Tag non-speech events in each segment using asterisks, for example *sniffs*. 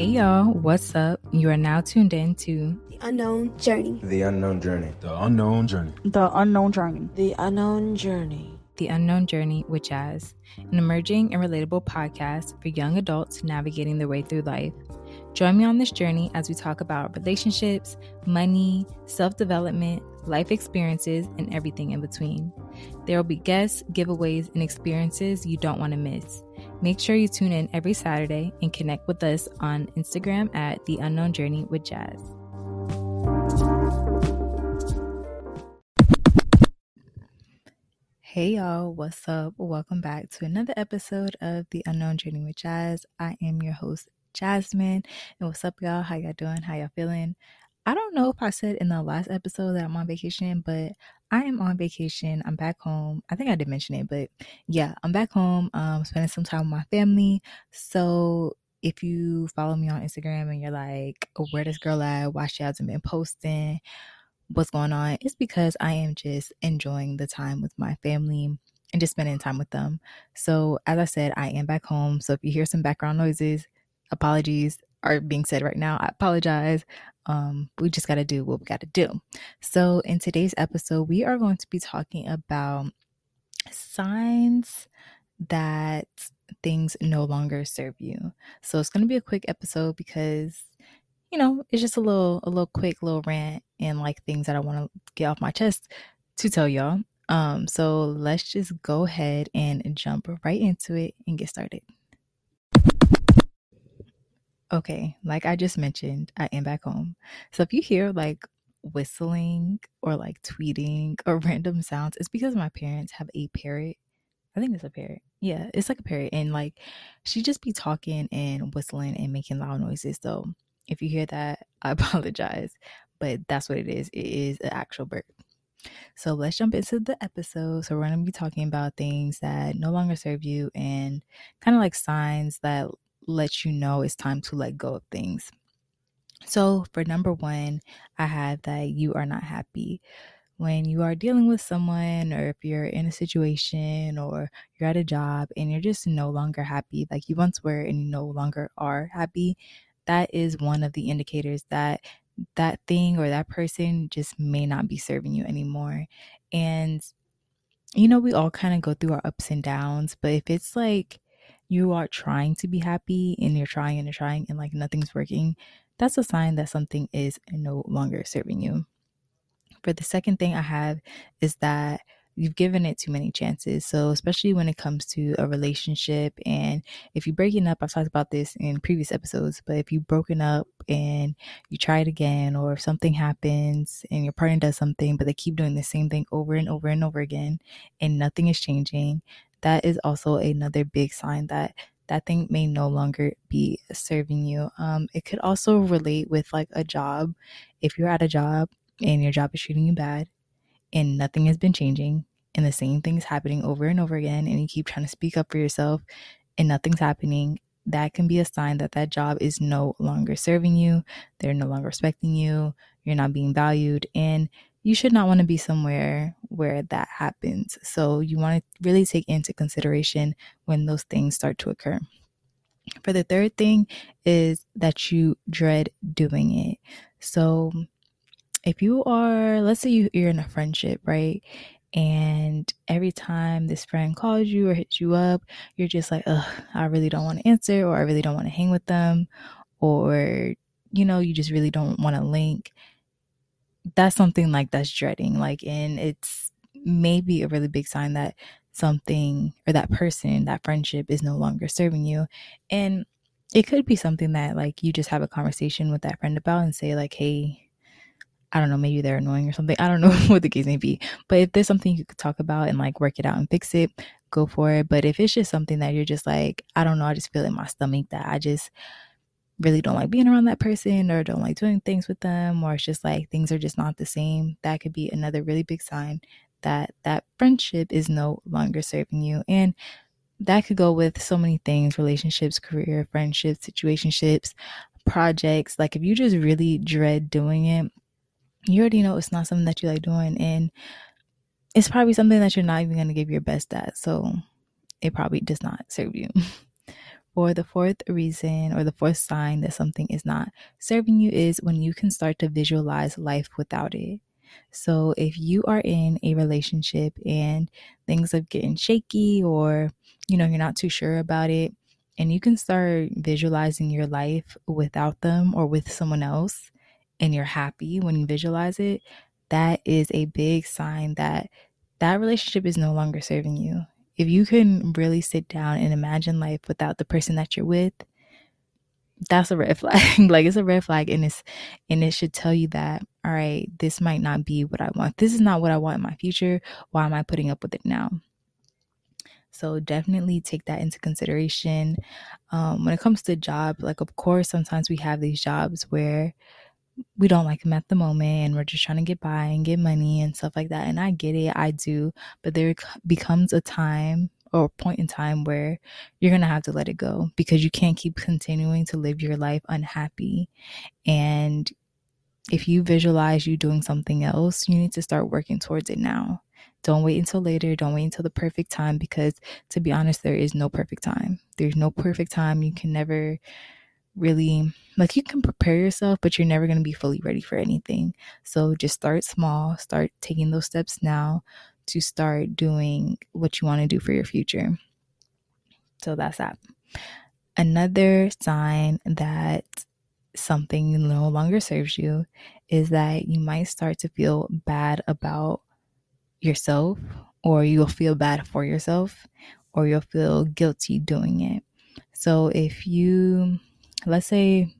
Hey y'all, what's up? You are now tuned in to The Unknown Journey. The unknown journey. The unknown journey. The Unknown Journey. The Unknown Journey. The Unknown Journey with Jas, an emerging and relatable podcast for young adults navigating their way through life. Join me on this journey as we talk about relationships, money, self development, life experiences, and everything in between. There will be guests, giveaways, and experiences you don't want to miss. Make sure you tune in every Saturday and connect with us on Instagram at The Unknown Journey with Jas. Hey y'all, what's up? Welcome back to another episode of The Unknown Journey with Jas. I am your host, Jasmine. And what's up, y'all? How y'all doing? How y'all feeling? I don't know if I said in the last episode that I'm on vacation, but I am on vacation. I'm back home. I think I did mention it, but yeah, I'm back home, um, spending some time with my family. So if you follow me on Instagram and you're like, oh, where this girl at? Why she hasn't been posting? What's going on? It's because I am just enjoying the time with my family and just spending time with them. So as I said, I am back home. So if you hear some background noises, apologies are being said right now. I apologize. Um, we just got to do what we got to do. So, in today's episode, we are going to be talking about signs that things no longer serve you. So, it's going to be a quick episode because you know, it's just a little a little quick little rant and like things that I want to get off my chest to tell y'all. Um, so let's just go ahead and jump right into it and get started. Okay, like I just mentioned, I am back home. So if you hear like whistling or like tweeting or *laughs* random sounds, it's because my parents have a parrot. I think it's a parrot. Yeah, it's like a parrot. And like she just be talking and whistling and making loud noises. So if you hear that, *laughs* I apologize. But that's what it is. It is an actual bird. So let's jump into the episode. So we're going to be talking about things that no longer serve you and kind of like signs that let you know it's time to let go of things. So, for number one, I have that you are not happy. When you are dealing with someone, or if you're in a situation, or you're at a job and you're just no longer happy, like you once were and you no longer are happy, that is one of the indicators that that thing or that person just may not be serving you anymore. And, you know, we all kind of go through our ups and downs, but if it's like, you are trying to be happy and you're trying and you're trying and like nothing's working, that's a sign that something is no longer serving you. For the second thing I have is that you've given it too many chances. So, especially when it comes to a relationship, and if you're breaking up, I've talked about this in previous episodes, but if you've broken up and you try it again, or if something happens and your partner does something, but they keep doing the same thing over and over and over again, and nothing is changing, that is also another big sign that that thing may no longer be serving you. Um, it could also relate with like a job. If you're at a job and your job is treating you bad and nothing has been changing and the same thing's happening over and over again and you keep trying to speak up for yourself and nothing's happening, that can be a sign that that job is no longer serving you. They're no longer respecting you. You're not being valued. And you should not want to be somewhere where that happens. So you want to really take into consideration when those things start to occur. For the third thing is that you dread doing it. So if you are, let's say you, you're in a friendship, right? And every time this friend calls you or hits you up, you're just like, ugh, I really don't want to answer, or I really don't want to hang with them, or, you know, you just really don't want to link that's something like that's dreading like and it's maybe a really big sign that something or that person that friendship is no longer serving you and it could be something that like you just have a conversation with that friend about and say like hey i don't know maybe they're annoying or something. I don't know *laughs* what the case may be but if there's something you could talk about and like work it out and fix it go for it but if it's just something that you're just like i don't know i just feel in my stomach that i just really don't like being around that person or don't like doing things with them or it's just like things are just not the same that could be another really big sign that that friendship is no longer serving you. And that could go with so many things relationships career friendships situationships projects. Like if you just really dread doing it you already know it's not something that you like doing and it's probably something that you're not even going to give your best at. So it probably does not serve you *laughs* Or the fourth reason or the fourth sign that something is not serving you is when you can start to visualize life without it. So if you are in a relationship and things are getting shaky or you know you're not too sure about it and you can start visualizing your life without them or with someone else and you're happy when you visualize it, that is a big sign that that relationship is no longer serving you if you can really sit down and imagine life without the person that you're with, that's a red *laughs* flag. like it's a red flag and it's and it should tell you that, all right, this might not be what I want. This is not what I want in my future. Why am I putting up with it now? So definitely take that into consideration. Um, when it comes to job, like of course, sometimes we have these jobs where we don't like them at the moment and we're just trying to get by and get money and stuff like that. And I get it, I do. But there becomes a time or a point in time where you're going to have to let it go because you can't keep continuing to live your life unhappy. And if you visualize you doing something else, you need to start working towards it now. Don't wait until later. Don't wait until the perfect time because, to be honest, there is no perfect time. There's no perfect time. You can never really like you can prepare yourself, but you're never going to be fully ready for anything. So just start small, start taking those steps now to start doing what you want to do for your future. So that's that. Another sign that something no longer serves you is that you might start to feel bad about yourself, or you'll feel bad for yourself, or you'll feel guilty doing it. So if you let's say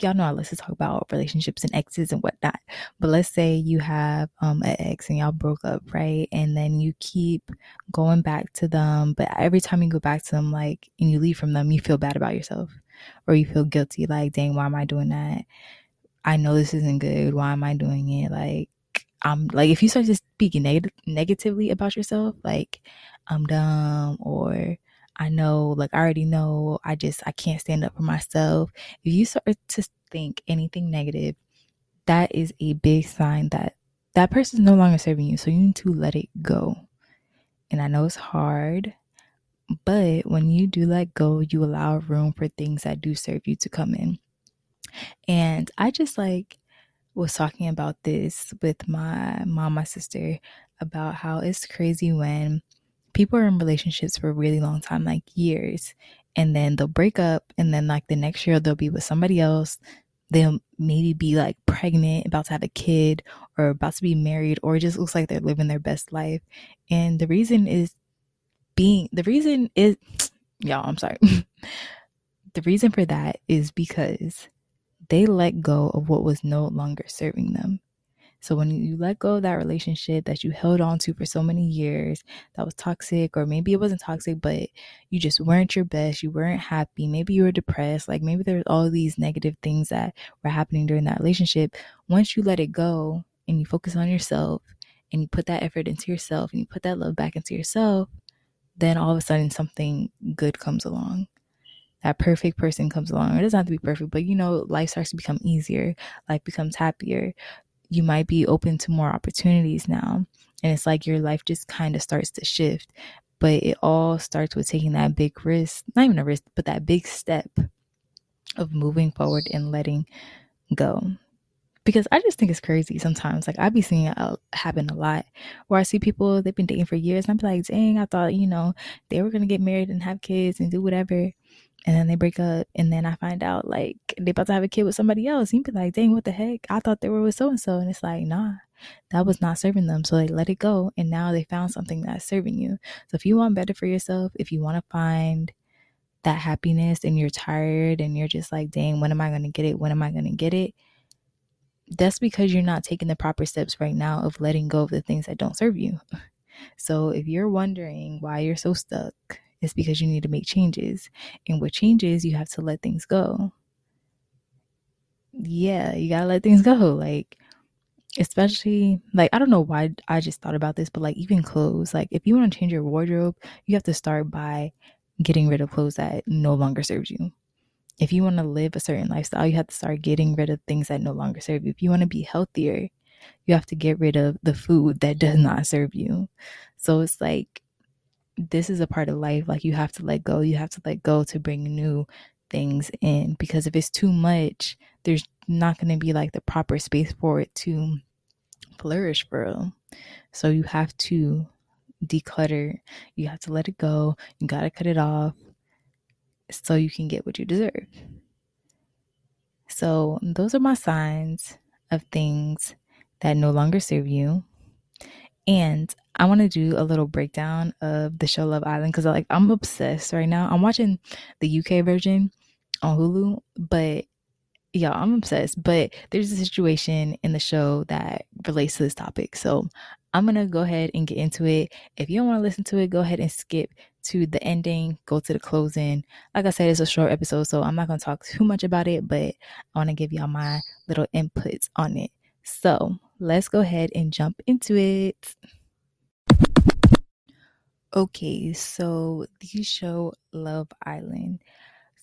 y'all know I like to talk about relationships and exes and whatnot. But let's say you have um an ex and y'all broke up, right? And then you keep going back to them, but every time you go back to them, like and you leave from them, you feel bad about yourself. Or you feel guilty, like, dang, why am I doing that? I know this isn't good. Why am I doing it? Like I'm like if you start just speaking neg- negatively about yourself, like I'm dumb or I know, like, I already know, I just, I can't stand up for myself. If you start to think anything negative, that is a big sign that that person is no longer serving you. So you need to let it go. And I know it's hard, but when you do let go, you allow room for things that do serve you to come in. And I just like was talking about this with my mom, my sister, about how it's crazy when people are in relationships for a really long time, like years, and then they'll break up, and then like the next year they'll be with somebody else. They'll maybe be like pregnant, about to have a kid, or about to be married, or it just looks like they're living their best life. And the reason is being the reason is *sniffs* y'all, I'm sorry. *laughs* the reason for that is because they let go of what was no longer serving them. So when you let go of that relationship that you held on to for so many years that was toxic, or maybe it wasn't toxic, but you just weren't your best, you weren't happy, maybe you were depressed, like maybe there's all these negative things that were happening during that relationship. Once you let it go and you focus on yourself and you put that effort into yourself and you put that love back into yourself, then all of a sudden something good comes along that perfect person comes along. It doesn't have to be perfect, but you know, life starts to become easier, life becomes happier you might be open to more opportunities now. And it's like your life just kind of starts to shift. But it all starts with taking that big risk, not even a risk, but that big step of moving forward and letting go. Because I just think it's crazy sometimes. Like I be seeing it happen a lot where I see people, they've been dating for years and I'm like, dang, I thought, you know, they were going to get married and have kids and do whatever and then they break up and then I find out like they about to have a kid with somebody else. You'd be like, dang, what the heck? I thought they were with so and so. And it's like, nah, that was not serving them. So they let it go and now they found something that's serving you. So if you want better for yourself, if you want to find that happiness and you're tired and you're just like, dang, when am I gonna get it? When am I gonna get it? That's because you're not taking the proper steps right now of letting go of the things that don't serve you. *laughs* So if you're wondering why you're so stuck, because you need to make changes. And with changes, you have to let things go. Yeah, you gotta let things go. Like, especially like I don't know why I just thought about this, but like even clothes. Like if you want to change your wardrobe, you have to start by getting rid of clothes that no longer serves you. If you want to live a certain lifestyle, you have to start getting rid of things that no longer serve you. If you want to be healthier, you have to get rid of the food that does not serve you. So it's like this is a part of life. Like you have to let go. You have to let go to bring new things in because if it's too much, there's not going to be like the proper space for it to flourish, bro. So you have to declutter. You have to let it go. You got to cut it off so you can get what you deserve. So, those are my signs of things that no longer serve you. And I want to do a little breakdown of the show Love Island because like I'm obsessed right now. I'm watching the UK version on Hulu, but yeah, I'm obsessed. But there's a situation in the show that relates to this topic. So I'm gonna go ahead and get into it. If you don't want to listen to it, go ahead and skip to the ending, go to the closing. Like I said, it's a short episode, so I'm not gonna talk too much about it, but I want to give y'all my little inputs on it. So let's go ahead and jump into it. Okay, so the show Love Island.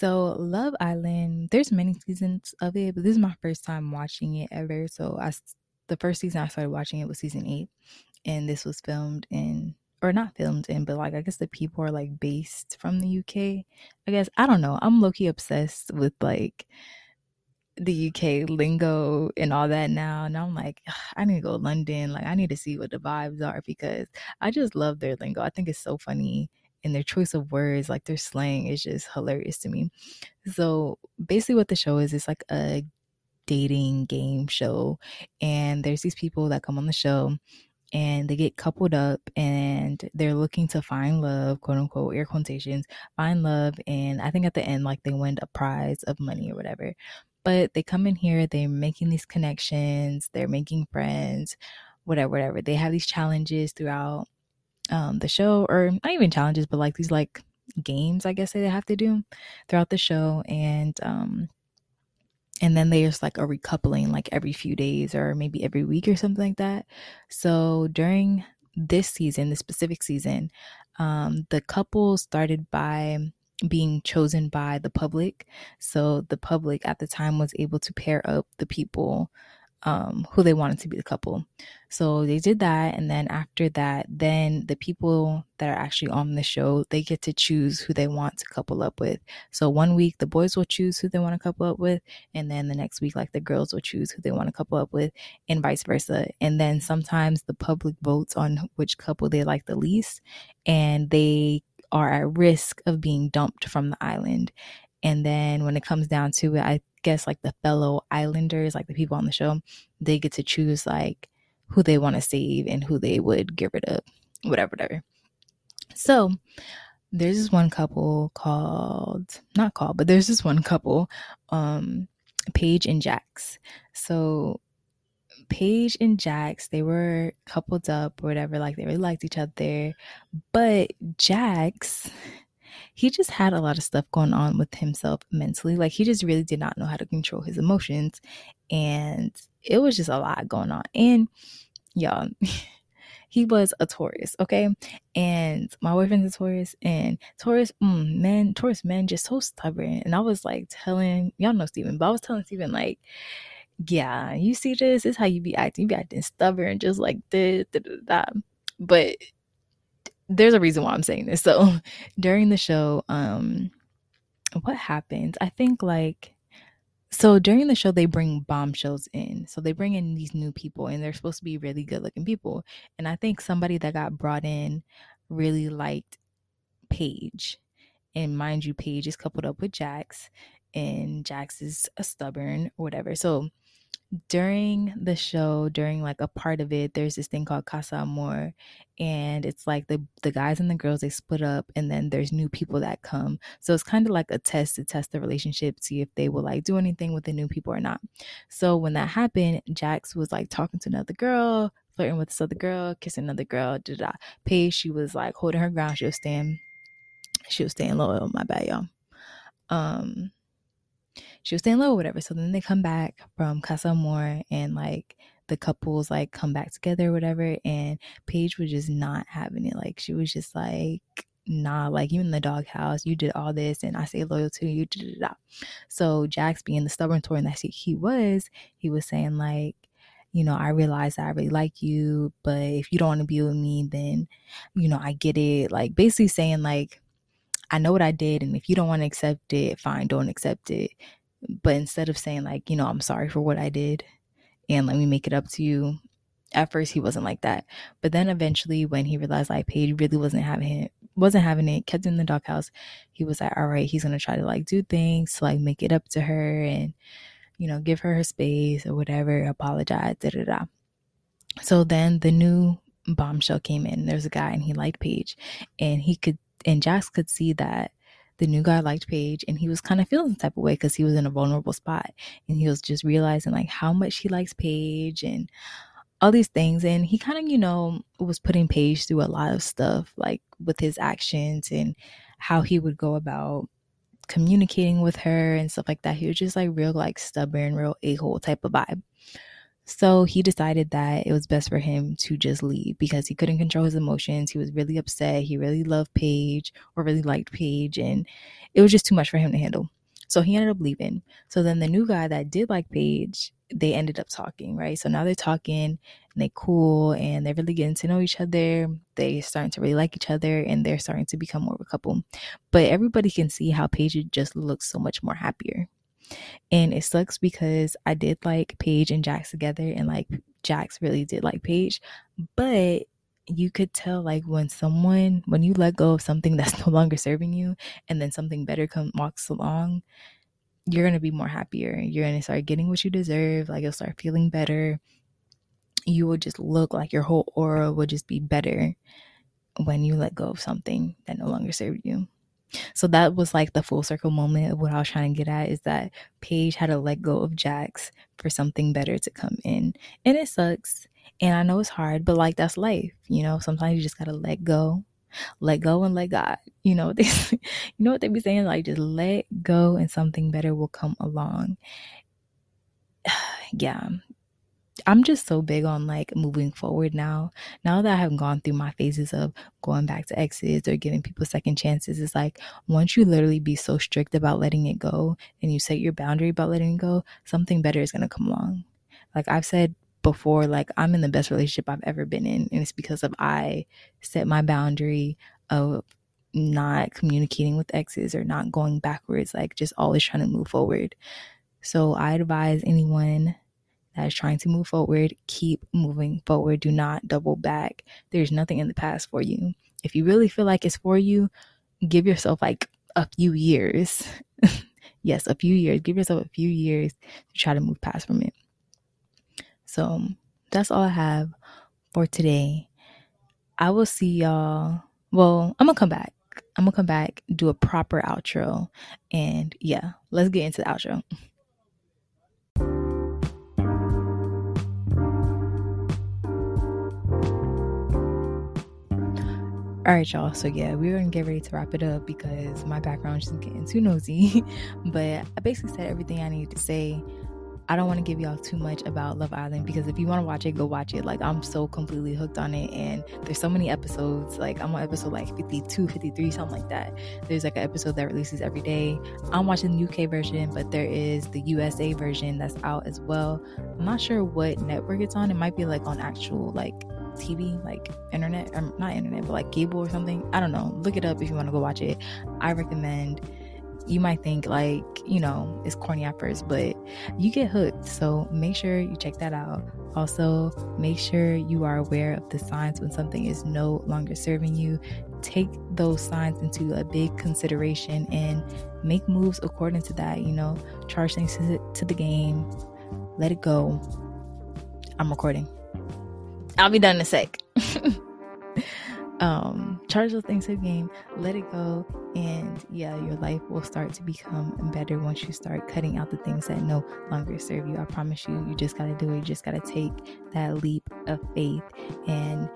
So Love Island, there's many seasons of it, but this is my first time watching it ever. So I the first season I started watching it was season 8 and this was filmed in or not filmed in, but like I guess the people are like based from the UK. I guess I don't know. I'm low key obsessed with like the UK lingo and all that now. And I'm like, I need to go to London. Like, I need to see what the vibes are because I just love their lingo. I think it's so funny. And their choice of words, like their slang, is just hilarious to me. So, basically, what the show is, it's like a dating game show. And there's these people that come on the show and they get coupled up and they're looking to find love, quote unquote, air quotations, find love. And I think at the end, like they win a prize of money or whatever. But they come in here, they're making these connections, they're making friends, whatever, whatever. They have these challenges throughout um, the show, or not even challenges, but like these like games, I guess they have to do throughout the show. And um, and then there's like a recoupling like every few days or maybe every week or something like that. So during this season, the specific season, um, the couple started by being chosen by the public. So the public at the time was able to pair up the people um, who they wanted to be the couple. So they did that. And then after that, then the people that are actually on the show, they get to choose who they want to couple up with. So one week, the boys will choose who they want to couple up with. And then the next week, like the girls will choose who they want to couple up with, and vice versa. And then sometimes the public votes on which couple they like the least. And they are at risk of being dumped from the island. And then when it comes down to it, I guess like the fellow islanders, like the people on the show, they get to choose like who they want to save and who they would get rid of, whatever, whatever. So there's this one couple called, not called, but there's this one couple, um, Paige and Jacques. So Paige and Jacques, they were coupled up or whatever, like they really liked each other. But Jacques, he just had a lot of stuff going on with himself mentally. Like he just really did not know how to control his emotions. And it was just a lot going on. And y'all, *laughs* he was a Taurus, okay? And my boyfriend's a Taurus, and Taurus, mm, men, Taurus men just so stubborn. And I was like telling, y'all know Steven, but I was telling Steven, like, yeah, you see this, this is how you be acting. You be acting stubborn, just like this, da, da, da. but there's a reason why I'm saying this. So *laughs* during the show, um, what happens? I think like so during the show they bring bombshells in. So they bring in these new people and they're supposed to be really good looking people. And I think somebody that got brought in really liked Paige. And mind you, Paige is coupled up with Jacques and Jacques is a stubborn or whatever. So during the show, during like a part of it, there's this thing called Casa Amor, and it's like the the guys and the girls they split up, and then there's new people that come. So it's kind of like a test to test the relationship, see if they will like do anything with the new people or not. So when that happened, Jacques was like talking to another girl, flirting with this other girl, kissing another girl. Da da. Paige, she was like holding her ground. She was staying, she was staying loyal. My bad, y'all. Um, she was staying low or whatever. So then they come back from Casa Amor and like the couples like come back together or whatever. And Paige was just not having it. Like she was just like, nah, like you in the doghouse, you did all this and I say loyal to you. Da, da, da. So Jacques being the stubborn Taurus that he was, he was saying like, you know, I realize that I really like you, but if you don't want to be with me, then, you know, I get it. Like basically saying, like, I know what I did, and if you don't want to accept it, fine, don't accept it. But instead of saying, like, you know, I'm sorry for what I did and let me make it up to you, at first he wasn't like that. But then eventually when he realized like Paige really wasn't having it, wasn't having it, kept in the doghouse, he was like, all right, he's gonna try to like do things to like make it up to her and you know, give her her space or whatever, apologize, da da da. So then the new bombshell came in. There's a guy and he liked Paige and he could and Jacques could see that the new guy liked Paige and he was kind of feeling the type of way because he was in a vulnerable spot and he was just realizing like how much he likes Paige and all these things and he kind of you know was putting Paige through a lot of stuff like with his actions and how he would go about communicating with her and stuff like that. He was just like real like stubborn real a-hole type of vibe so he decided that it was best for him to just leave because he couldn't control his emotions. He was really upset. He really loved Paige or really liked Paige, and it was just too much for him to handle. So he ended up leaving. So then the new guy that did like Paige, they ended up talking, right? So now they're talking and they cool and they're really getting to know each other. They starting to really like each other and they're starting to become more of a couple. But everybody can see how Paige just looks so much more happier. And it sucks because I did like Paige and Jacques together and like Jacques really did like Paige. But you could tell like when someone when you let go of something that's *laughs* no longer serving you and then something better comes walks along you're to be more happier you're to start getting what you deserve like you'll start feeling better you will just look like your whole aura will just be better when you let go of something that no longer served you so that was like the full circle moment of what I was trying to get at is that Paige had to let go of Jacques for something better to come in. And it sucks. And I know it's hard, but like that's life. You know, sometimes you just gotta let go. Let go and let God. You know they *laughs* you know what they be saying? Like just let go and something better will come along. *sighs* yeah, I'm just so big on like moving forward now. Now that I have gone through my phases of going back to exes or giving people second chances, it's like once you literally be so strict about letting it go and you set your boundary about letting it go, something better is to come along. Like I've said before, like I'm in the best relationship I've ever been in. And it's because of I set my boundary of not communicating with exes or not going backwards, like just always trying to move forward. So I advise anyone that is trying to move forward, keep moving forward. Do not double back. There's nothing in the past for you. If you really feel like it's for you, give yourself like a few years. *laughs* yes, a few years. Give yourself a few years to try to move past from it. So that's all I have for today. I will see y'all. Well, I'm gonna come back. I'm gonna come back, do a proper outro, and yeah, let's get into the outro. *laughs* All right, y'all. So yeah, we're gonna get ready to wrap it up because my background is getting too nosy. *laughs* but I basically said everything I needed to say. I don't want to give y'all too much about Love Island because if you want to watch it, go watch it. Like I'm so completely hooked on it and there's so many episodes. Like I'm on episode like 52, 53, something like that. There's like an episode that releases every day. I'm watching the UK version, but there is the USA version that's out as well. I'm not sure what network it's on. It might be like on actual like TV, like internet, or not internet, but like cable or something. I don't know. Look it up if you want to go watch it. I recommend. You might think like, you know, it's corny at first, but you get hooked. So make sure you check that out. Also, make sure you are aware of the signs when something is no longer serving you. Take those signs into a big consideration and make moves according to that. You know, charge things to, to the game, let it go. I'm recording. I'll be done in a sec. *laughs* um, charge those things to the game, let it go, and yeah, your life will start to become better once you start cutting out the things that no longer serve you. I promise you, you just gotta do it. You just gotta take that leap of faith. And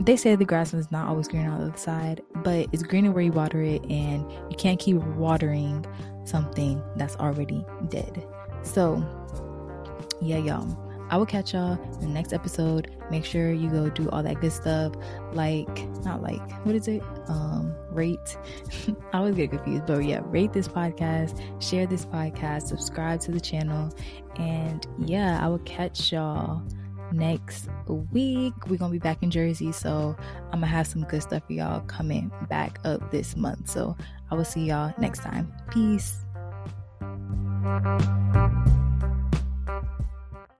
they say the grass is not always green on the other side, but it's greener where you water it, and you can't keep watering something that's already dead. So, yeah, y'all I will catch y'all in the next episode. Make sure you go do all that good stuff. Like, not like, what is it? Um, rate. *laughs* I always get confused, but yeah, rate this podcast, share this podcast, subscribe to the channel, and yeah, I will catch y'all next week. We're gonna be back in Jersey, so I'm gonna have some good stuff for y'all coming back up this month. So I will see y'all next time. Peace.